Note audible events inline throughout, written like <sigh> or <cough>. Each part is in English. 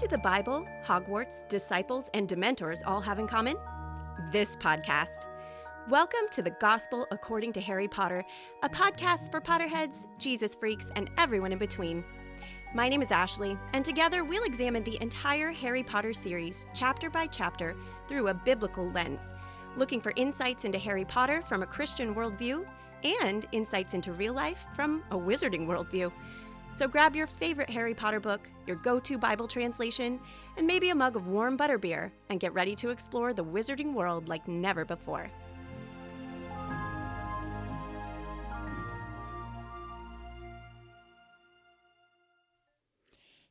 do the Bible, Hogwarts, disciples, and Dementors all have in common? This podcast. Welcome to the Gospel According to Harry Potter, a podcast for Potterheads, Jesus freaks, and everyone in between. My name is Ashley, and together we'll examine the entire Harry Potter series, chapter by chapter, through a biblical lens, looking for insights into Harry Potter from a Christian worldview and insights into real life from a wizarding worldview. So grab your favorite Harry Potter book, your go to Bible translation, and maybe a mug of warm butterbeer, and get ready to explore the wizarding world like never before.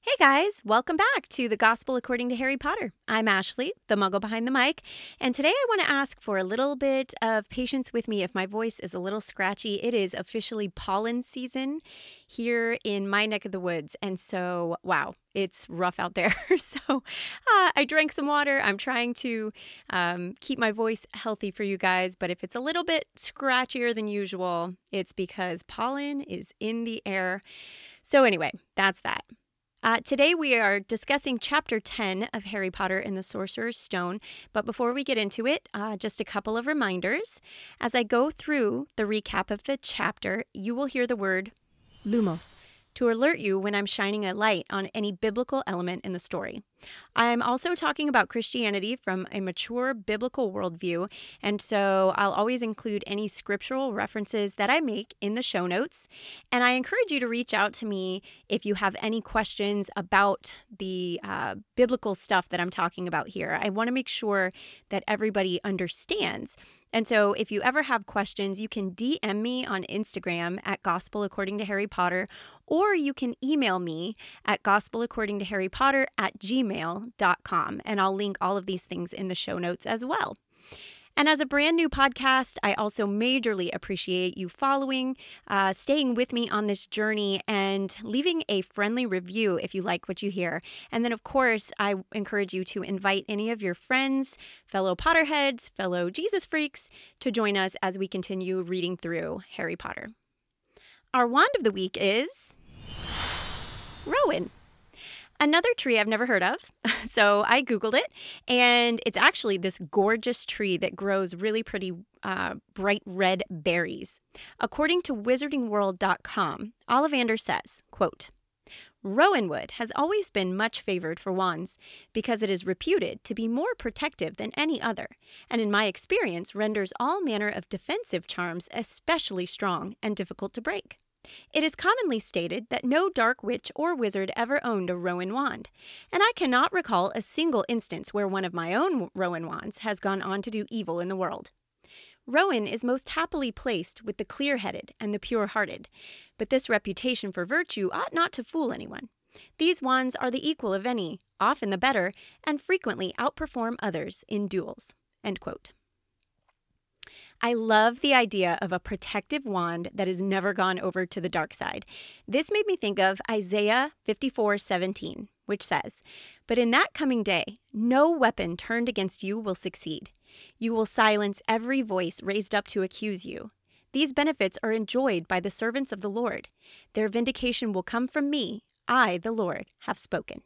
Hey guys, welcome back to the Gospel According to Harry Potter. I'm Ashley, the muggle behind the mic, and today I want to ask for a little bit of patience with me if my voice is a little scratchy. It is officially pollen season here in my neck of the woods, and so wow, it's rough out there. <laughs> so uh, I drank some water. I'm trying to um, keep my voice healthy for you guys, but if it's a little bit scratchier than usual, it's because pollen is in the air. So, anyway, that's that. Uh, today we are discussing chapter 10 of Harry Potter and the Sorcerer's Stone. But before we get into it, uh, just a couple of reminders. As I go through the recap of the chapter, you will hear the word lumos to alert you when I'm shining a light on any biblical element in the story. I'm also talking about Christianity from a mature biblical worldview, and so I'll always include any scriptural references that I make in the show notes. And I encourage you to reach out to me if you have any questions about the uh, biblical stuff that I'm talking about here. I want to make sure that everybody understands. And so, if you ever have questions, you can DM me on Instagram at Gospel According to Harry Potter, or you can email me at Gospel According to Harry Potter at gmail.com. And I'll link all of these things in the show notes as well. And as a brand new podcast, I also majorly appreciate you following, uh, staying with me on this journey, and leaving a friendly review if you like what you hear. And then, of course, I encourage you to invite any of your friends, fellow Potterheads, fellow Jesus freaks to join us as we continue reading through Harry Potter. Our wand of the week is Rowan. Another tree I've never heard of. <laughs> So I Googled it, and it's actually this gorgeous tree that grows really pretty uh, bright red berries. According to wizardingworld.com, Ollivander says, quote, Rowanwood has always been much favored for wands because it is reputed to be more protective than any other, and in my experience renders all manner of defensive charms especially strong and difficult to break. It is commonly stated that no dark witch or wizard ever owned a Rowan wand, and I cannot recall a single instance where one of my own Rowan wands has gone on to do evil in the world. Rowan is most happily placed with the clear headed and the pure hearted, but this reputation for virtue ought not to fool anyone. These wands are the equal of any, often the better, and frequently outperform others in duels. I love the idea of a protective wand that has never gone over to the dark side. This made me think of Isaiah 54 17, which says, But in that coming day, no weapon turned against you will succeed. You will silence every voice raised up to accuse you. These benefits are enjoyed by the servants of the Lord. Their vindication will come from me. I, the Lord, have spoken.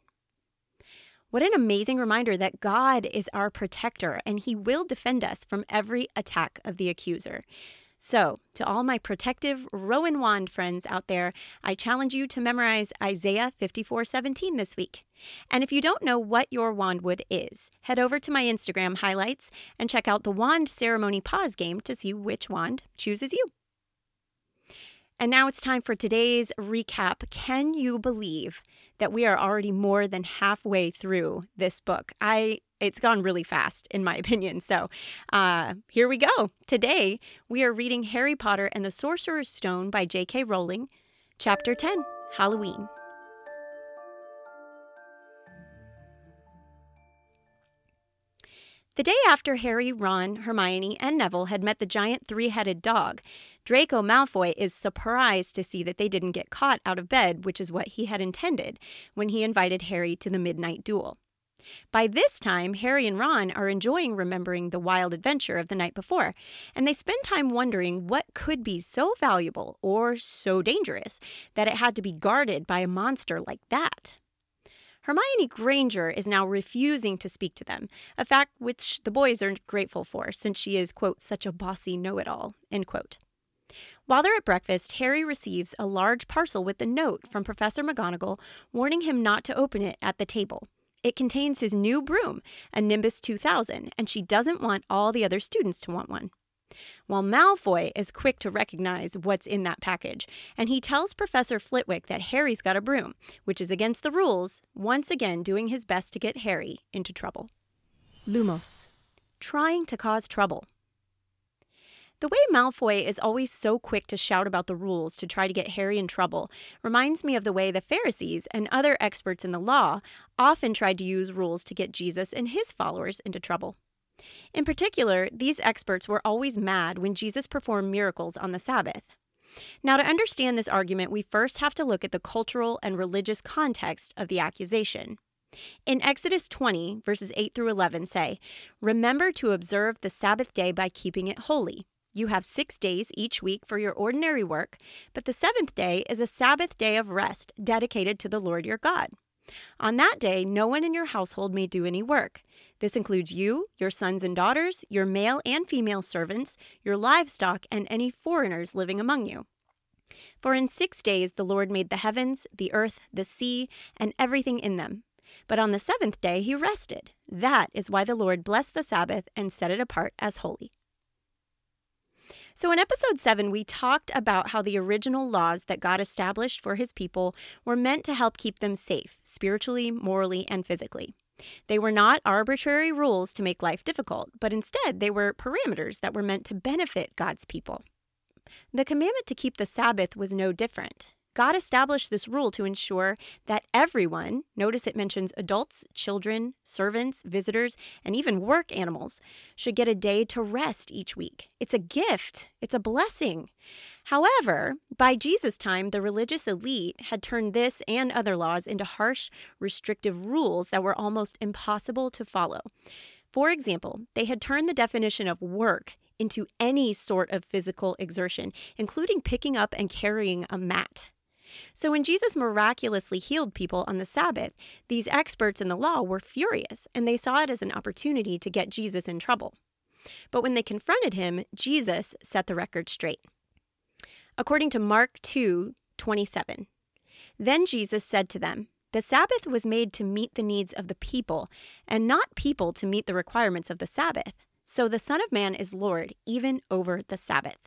What an amazing reminder that God is our protector and he will defend us from every attack of the accuser. So, to all my protective Rowan wand friends out there, I challenge you to memorize Isaiah 54:17 this week. And if you don't know what your wandwood is, head over to my Instagram highlights and check out the wand ceremony pause game to see which wand chooses you. And now it's time for today's recap. Can you believe that we are already more than halfway through this book? I it's gone really fast in my <laughs> opinion. So, uh, here we go. Today, we are reading Harry Potter and the Sorcerer's Stone by J.K. Rowling, chapter 10, Halloween. The day after Harry, Ron, Hermione, and Neville had met the giant three headed dog, Draco Malfoy is surprised to see that they didn't get caught out of bed, which is what he had intended when he invited Harry to the midnight duel. By this time, Harry and Ron are enjoying remembering the wild adventure of the night before, and they spend time wondering what could be so valuable or so dangerous that it had to be guarded by a monster like that. Hermione Granger is now refusing to speak to them, a fact which the boys are grateful for since she is, quote, such a bossy know it all, end quote. While they're at breakfast, Harry receives a large parcel with a note from Professor McGonagall warning him not to open it at the table. It contains his new broom, a Nimbus 2000, and she doesn't want all the other students to want one. While Malfoy is quick to recognize what's in that package, and he tells Professor Flitwick that Harry's got a broom, which is against the rules, once again doing his best to get Harry into trouble. Lumos. Trying to cause trouble. The way Malfoy is always so quick to shout about the rules to try to get Harry in trouble reminds me of the way the Pharisees and other experts in the law often tried to use rules to get Jesus and his followers into trouble. In particular, these experts were always mad when Jesus performed miracles on the Sabbath. Now, to understand this argument, we first have to look at the cultural and religious context of the accusation. In Exodus 20, verses 8 through 11 say, Remember to observe the Sabbath day by keeping it holy. You have six days each week for your ordinary work, but the seventh day is a Sabbath day of rest dedicated to the Lord your God. On that day, no one in your household may do any work. This includes you, your sons and daughters, your male and female servants, your livestock, and any foreigners living among you. For in six days the Lord made the heavens, the earth, the sea, and everything in them. But on the seventh day he rested. That is why the Lord blessed the Sabbath and set it apart as holy. So, in episode 7, we talked about how the original laws that God established for his people were meant to help keep them safe, spiritually, morally, and physically. They were not arbitrary rules to make life difficult, but instead they were parameters that were meant to benefit God's people. The commandment to keep the Sabbath was no different. God established this rule to ensure that everyone, notice it mentions adults, children, servants, visitors, and even work animals, should get a day to rest each week. It's a gift, it's a blessing. However, by Jesus' time, the religious elite had turned this and other laws into harsh, restrictive rules that were almost impossible to follow. For example, they had turned the definition of work into any sort of physical exertion, including picking up and carrying a mat. So when Jesus miraculously healed people on the Sabbath, these experts in the law were furious and they saw it as an opportunity to get Jesus in trouble. But when they confronted him, Jesus set the record straight. According to Mark 2 27, then Jesus said to them, The Sabbath was made to meet the needs of the people, and not people to meet the requirements of the Sabbath. So the Son of Man is Lord even over the Sabbath.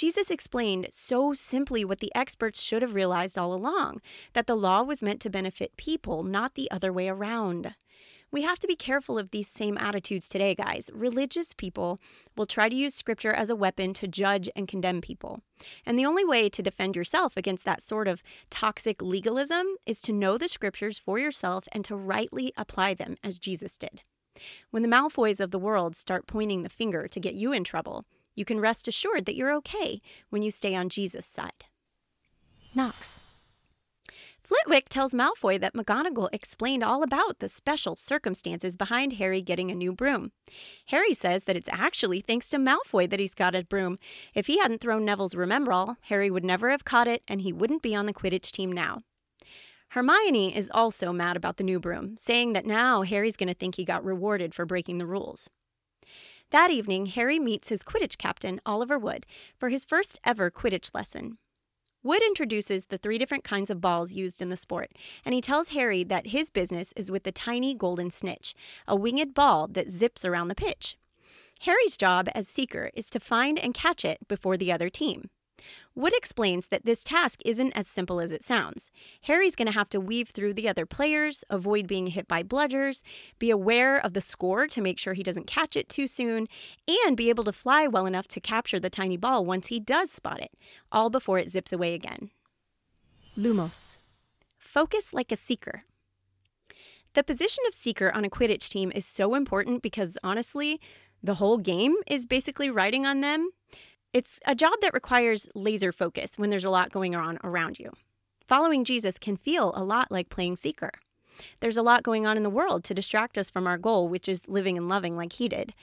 Jesus explained so simply what the experts should have realized all along that the law was meant to benefit people, not the other way around. We have to be careful of these same attitudes today, guys. Religious people will try to use scripture as a weapon to judge and condemn people. And the only way to defend yourself against that sort of toxic legalism is to know the scriptures for yourself and to rightly apply them as Jesus did. When the Malfoys of the world start pointing the finger to get you in trouble, you can rest assured that you're okay when you stay on Jesus' side. Nox. Flitwick tells Malfoy that McGonagall explained all about the special circumstances behind Harry getting a new broom. Harry says that it's actually thanks to Malfoy that he's got a broom. If he hadn't thrown Neville's Remembrall, Harry would never have caught it and he wouldn't be on the Quidditch team now. Hermione is also mad about the new broom, saying that now Harry's going to think he got rewarded for breaking the rules. That evening, Harry meets his Quidditch captain, Oliver Wood, for his first ever Quidditch lesson. Wood introduces the three different kinds of balls used in the sport, and he tells Harry that his business is with the tiny golden snitch, a winged ball that zips around the pitch. Harry's job as seeker is to find and catch it before the other team. Wood explains that this task isn't as simple as it sounds. Harry's going to have to weave through the other players, avoid being hit by bludgers, be aware of the score to make sure he doesn't catch it too soon, and be able to fly well enough to capture the tiny ball once he does spot it, all before it zips away again. Lumos. Focus like a seeker. The position of seeker on a Quidditch team is so important because honestly, the whole game is basically riding on them. It's a job that requires laser focus when there's a lot going on around you. Following Jesus can feel a lot like playing seeker. There's a lot going on in the world to distract us from our goal, which is living and loving like he did.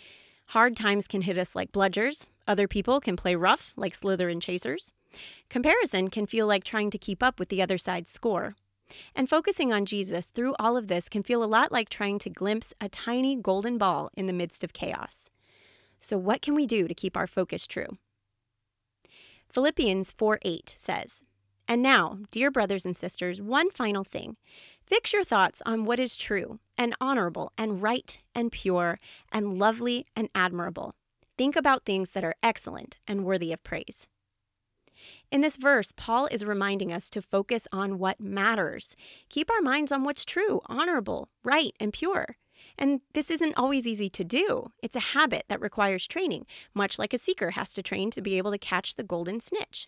Hard times can hit us like bludgers. Other people can play rough like Slytherin chasers. Comparison can feel like trying to keep up with the other side's score. And focusing on Jesus through all of this can feel a lot like trying to glimpse a tiny golden ball in the midst of chaos. So, what can we do to keep our focus true? Philippians 4 8 says, And now, dear brothers and sisters, one final thing. Fix your thoughts on what is true and honorable and right and pure and lovely and admirable. Think about things that are excellent and worthy of praise. In this verse, Paul is reminding us to focus on what matters. Keep our minds on what's true, honorable, right, and pure. And this isn't always easy to do. It's a habit that requires training, much like a seeker has to train to be able to catch the golden snitch.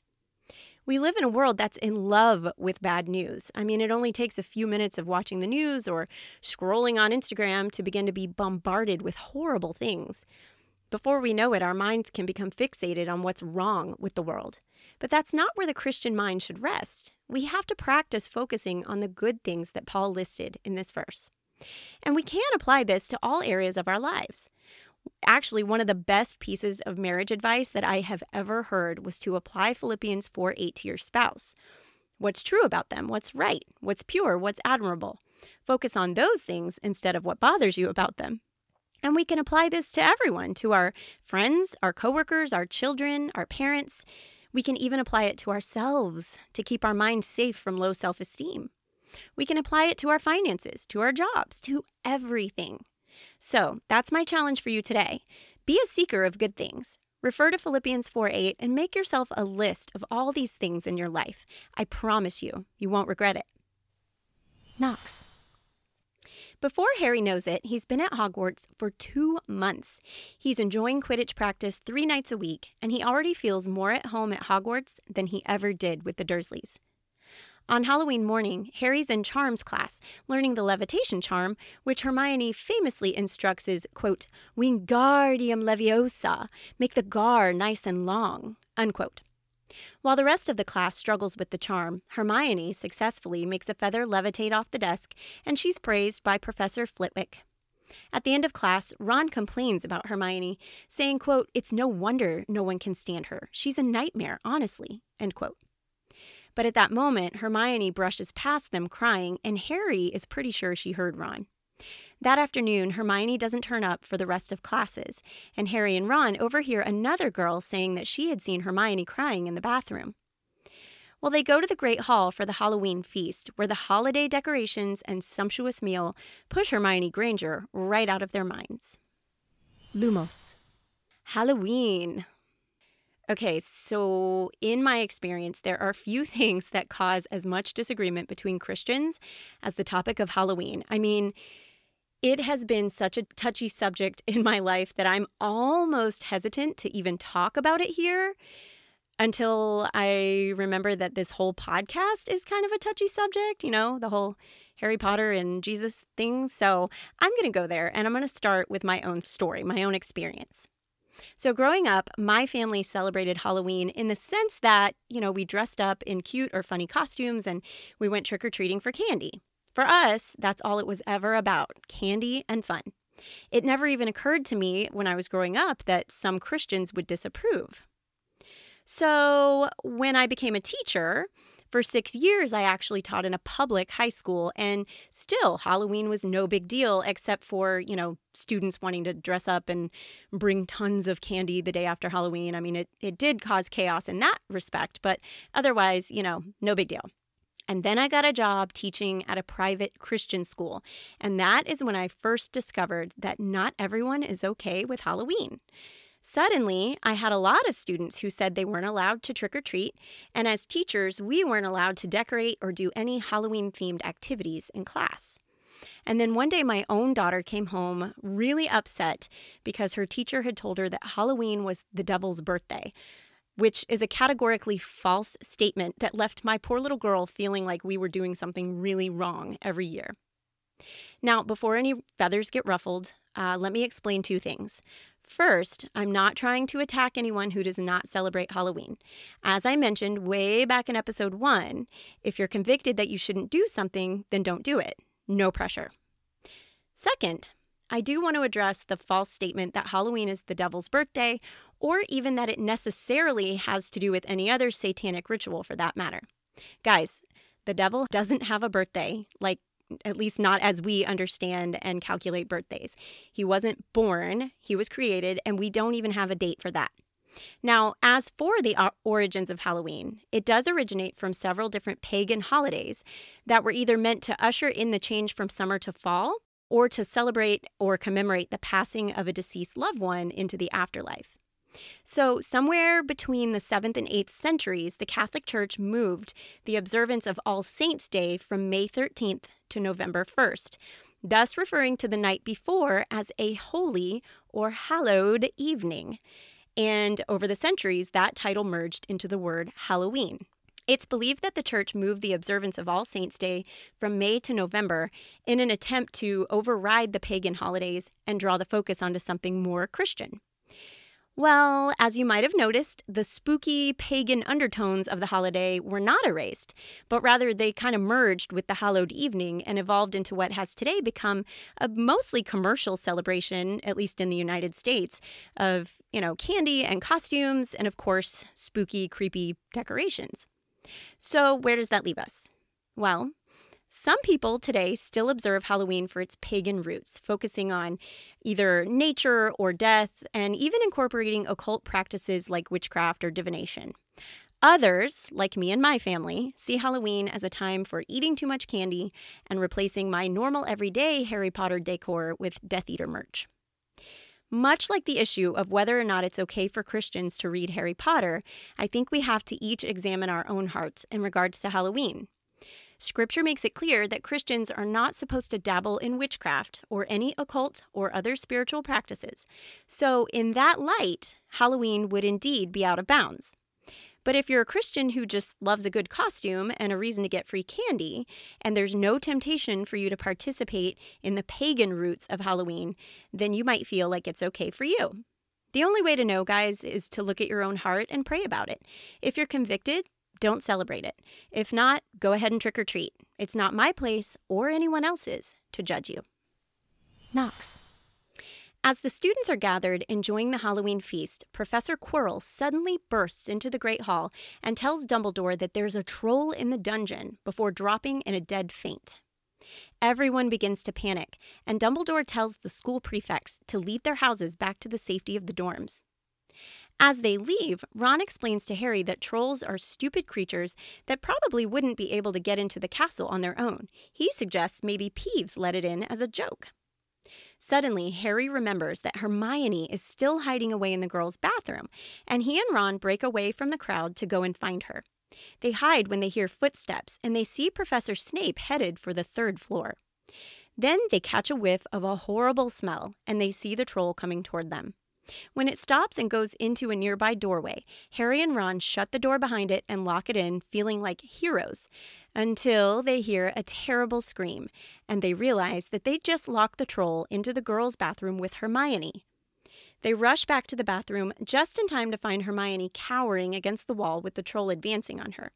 We live in a world that's in love with bad news. I mean, it only takes a few minutes of watching the news or scrolling on Instagram to begin to be bombarded with horrible things. Before we know it, our minds can become fixated on what's wrong with the world. But that's not where the Christian mind should rest. We have to practice focusing on the good things that Paul listed in this verse. And we can apply this to all areas of our lives. Actually, one of the best pieces of marriage advice that I have ever heard was to apply Philippians 4 8 to your spouse. What's true about them? What's right? What's pure? What's admirable? Focus on those things instead of what bothers you about them. And we can apply this to everyone, to our friends, our coworkers, our children, our parents. We can even apply it to ourselves to keep our minds safe from low self esteem. We can apply it to our finances, to our jobs, to everything. So that's my challenge for you today. Be a seeker of good things. Refer to Philippians 4 8 and make yourself a list of all these things in your life. I promise you, you won't regret it. Nox. Before Harry knows it, he's been at Hogwarts for two months. He's enjoying Quidditch practice three nights a week, and he already feels more at home at Hogwarts than he ever did with the Dursleys. On Halloween morning, Harry's in Charms class, learning the levitation charm, which Hermione famously instructs is, quote, Wingardium Leviosa, make the gar nice and long, unquote. While the rest of the class struggles with the charm, Hermione successfully makes a feather levitate off the desk, and she's praised by Professor Flitwick. At the end of class, Ron complains about Hermione, saying, quote, It's no wonder no one can stand her. She's a nightmare, honestly, end quote. But at that moment, Hermione brushes past them crying, and Harry is pretty sure she heard Ron. That afternoon, Hermione doesn't turn up for the rest of classes, and Harry and Ron overhear another girl saying that she had seen Hermione crying in the bathroom. Well, they go to the Great Hall for the Halloween feast, where the holiday decorations and sumptuous meal push Hermione Granger right out of their minds. Lumos. Halloween. Okay, so in my experience, there are few <laughs> things that cause as much disagreement between Christians as the topic of Halloween. I mean, it has been such a touchy subject <laughs> in my life that I'm almost hesitant to even talk about it here until I remember that this whole podcast is kind of a touchy subject, you know, the whole Harry Potter and Jesus thing. So I'm going to go there and I'm going to start with my own story, my own experience. So, growing up, my family celebrated Halloween in the sense that, you know, we dressed up in cute or funny costumes and we went trick or treating for candy. For us, that's all it was ever about candy and fun. It never even occurred to me when I was growing up that some Christians would disapprove. So, when I became a teacher, for six years, I actually taught in a public high school, and still, Halloween was no big deal except for, you know, students wanting to dress up and bring tons of candy the day after Halloween. I mean, it, it did cause chaos in that respect, but otherwise, you know, no big deal. And then I got a job teaching at a private Christian school. And that is when I first discovered that not everyone is okay with Halloween. Suddenly, I had a lot of students who said they weren't allowed to trick or treat, and as teachers, we weren't allowed to decorate or do any Halloween themed activities in class. And then one day, my own daughter came home really upset because her teacher had told her that Halloween was the devil's birthday, which is a categorically false statement that left my poor little girl feeling like we were doing something really wrong every year. Now, before any feathers get ruffled, uh, let me explain two things. First, I'm not trying to attack anyone who does not celebrate Halloween. As I mentioned way back in episode one, if you're convicted that you shouldn't do something, then don't do it. No pressure. Second, I do want to address the false statement that Halloween is the devil's birthday, or even that it necessarily has to do with any other satanic ritual for that matter. Guys, The devil doesn't have a birthday, like at least not as we understand and calculate birthdays. He wasn't born, he was created, and we don't even have a date for that. Now, as for the uh, origins of Halloween, it does originate from several different pagan holidays that were either meant to usher in the change from summer to fall or to celebrate or commemorate the passing of a deceased loved one into the afterlife. So, somewhere between the 7th and 8th centuries, the Catholic Church moved the observance of All Saints' Day from May 13th to November 1st, thus referring to the night before as a holy or hallowed evening. And over the centuries, that title merged into the word Halloween. It's believed that the church moved the observance of All Saints' Day from May to November in an attempt to override the pagan holidays and draw the focus onto something more Christian. Well, as you might have noticed, the spooky pagan undertones of the holiday were not erased, but rather they kind of merged with the hallowed evening and evolved into what has today become a mostly commercial celebration, at least in the United States, of, you know, candy and costumes and, of course, spooky, creepy decorations. So, where does that leave us? Well, some people today still observe Halloween for its pagan roots, focusing on either nature or death, and even incorporating occult practices like witchcraft or divination. Others, like me and my family, see Halloween as a time for eating too much candy and replacing my normal everyday Harry Potter decor with Death Eater merch. Much like the issue of whether or not it's okay for Christians to read Harry Potter, I think we have to each examine our own hearts in regards to Halloween. Scripture makes it clear that Christians are not supposed to dabble in witchcraft or any occult or other spiritual practices. So, in that light, Halloween would indeed be out of bounds. But if you're a Christian who just loves a good costume and a reason to get free candy, and there's no temptation for you to participate in the pagan roots of Halloween, then you might feel like it's okay for you. The only way to know, guys, is to look at your own heart and pray about it. If you're convicted, don't celebrate it. If not, go ahead and trick or treat. It's not my place or anyone else's to judge you. Nox. As the students are gathered enjoying the Halloween feast, Professor Quirrell suddenly bursts into the Great Hall and tells Dumbledore that there's a troll in the dungeon before dropping in a dead faint. Everyone begins to panic, and Dumbledore tells the school prefects to lead their houses back to the safety of the dorms. As they leave, Ron explains to Harry that trolls are stupid creatures that probably wouldn't be able to get into the castle on their own. He suggests maybe Peeves let it in as a joke. Suddenly, Harry remembers that Hermione is still hiding away in the girls' bathroom, and he and Ron break away from the crowd to go and find her. They hide when they hear footsteps, and they see Professor Snape headed for the third floor. Then they catch a whiff of a horrible smell, and they see the troll coming toward them. When it stops and goes into a nearby doorway, Harry and Ron shut the door behind it and lock it in, feeling like heroes, until they hear a terrible scream and they realize that they just locked the troll into the girls' bathroom with Hermione. They rush back to the bathroom just in time to find Hermione cowering against the wall with the troll advancing on her.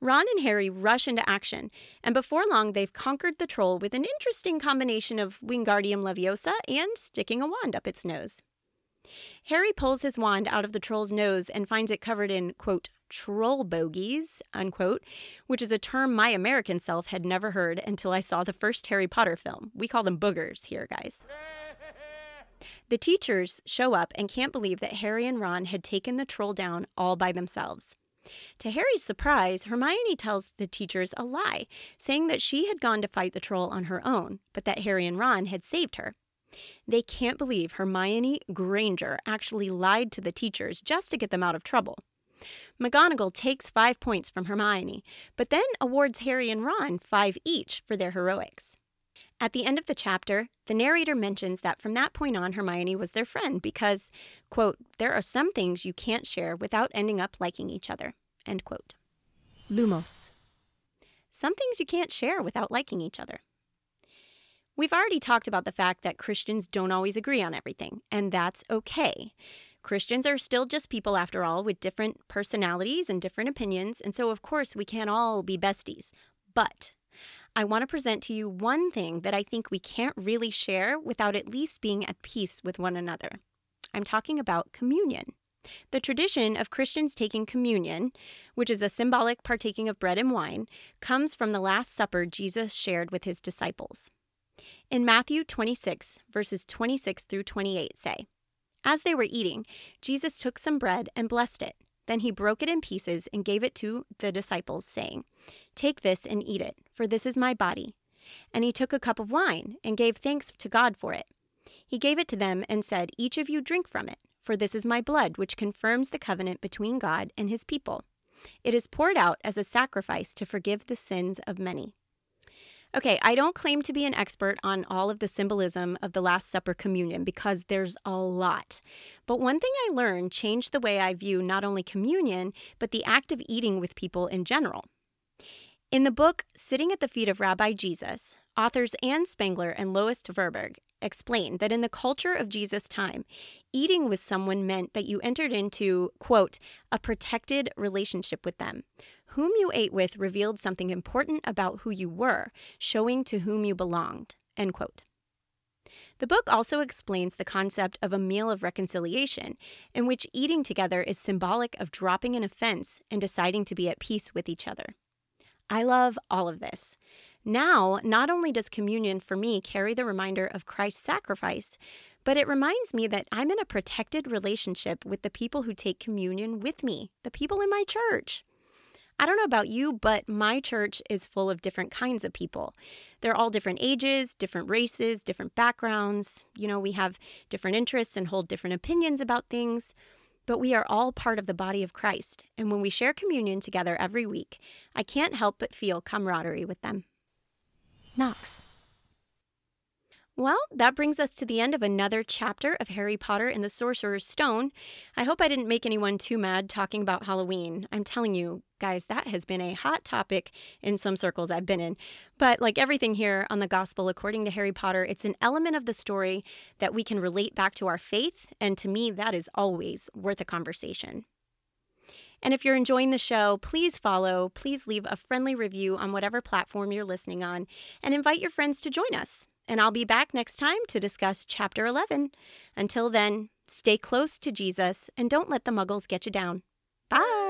Ron and Harry rush into action, and before long they've conquered the troll with an interesting combination of Wingardium Leviosa and sticking a wand up its nose. Harry pulls his wand out of the troll's nose and finds it covered in, quote, troll bogies, unquote, which is a term my American self had never heard until I saw the first Harry Potter film. We call them boogers here, guys. The teachers show up and can't believe that Harry and Ron had taken the troll down all by themselves. To Harry's surprise, Hermione tells the teachers a lie, saying that she had gone to fight the troll on her own, but that Harry and Ron had saved her. They can't believe Hermione Granger actually lied to the teachers just to get them out of trouble. McGonagall takes five points from Hermione, but then awards Harry and Ron five each for their heroics. At the end of the chapter, the narrator mentions that from that point on, Hermione was their friend because, quote, there are some things you can't share without ending up liking each other, end quote. Lumos. Some things you can't share without liking each other. We've already talked about the fact that Christians don't always agree on everything, and that's okay. Christians are still just people, after all, with different personalities and different opinions, and so, of course, we can't all be besties. But I want to present to you one thing that I think we can't really share without at least being at peace with one another. I'm talking about communion. The tradition of Christians taking communion, which is a symbolic partaking of bread and wine, comes from the Last Supper Jesus shared with his disciples. In Matthew 26, verses 26 through 28 say, As they were eating, Jesus took some bread and blessed it. Then he broke it in pieces and gave it to the disciples, saying, Take this and eat it, for this is my body. And he took a cup of wine and gave thanks to God for it. He gave it to them and said, Each of you drink from it, for this is my blood, which confirms the covenant between God and his people. It is poured out as a sacrifice to forgive the sins of many. Okay, I don't claim to be an expert on all of the symbolism of the Last Supper communion because there's a lot. But one thing I learned changed the way I view not only communion, but the act of eating with people in general. In the book Sitting at the Feet of Rabbi Jesus, authors Ann Spangler and Lois Tverberg explain that in the culture of Jesus' time, eating with someone meant that you entered into, quote, a protected relationship with them. Whom you ate with revealed something important about who you were, showing to whom you belonged, end quote. The book also explains the concept of a meal of reconciliation, in which eating together is symbolic of dropping an offense and deciding to be at peace with each other. I love all of this. Now, not only does communion for me carry the reminder of Christ's sacrifice, but it reminds me that I'm in a protected relationship with the people who take communion with me, the people in my church. I don't know about you, but my church is full of different kinds of people. They're all different ages, different races, different backgrounds. You know, we have different interests and hold different opinions about things but we are all part of the body of Christ. And when we share communion together every week, I can't help but feel camaraderie with them. Nox. Well, that brings us to the end of another chapter of Harry Potter and the Sorcerer's Stone. I hope I didn't make anyone too mad talking about Halloween. I'm telling you, guys, that has been a hot topic in some circles I've been in. But like everything here on the Gospel according to Harry Potter, it's an element of the story that we can relate back to our faith. And to me, that is always worth a conversation. And if you're enjoying the show, please follow, please leave a friendly review on whatever platform you're listening on, and invite your friends to join us and I'll be back next time to discuss Chapter 11. Until then, stay close to Jesus and don't let the muggles get you down. Bye.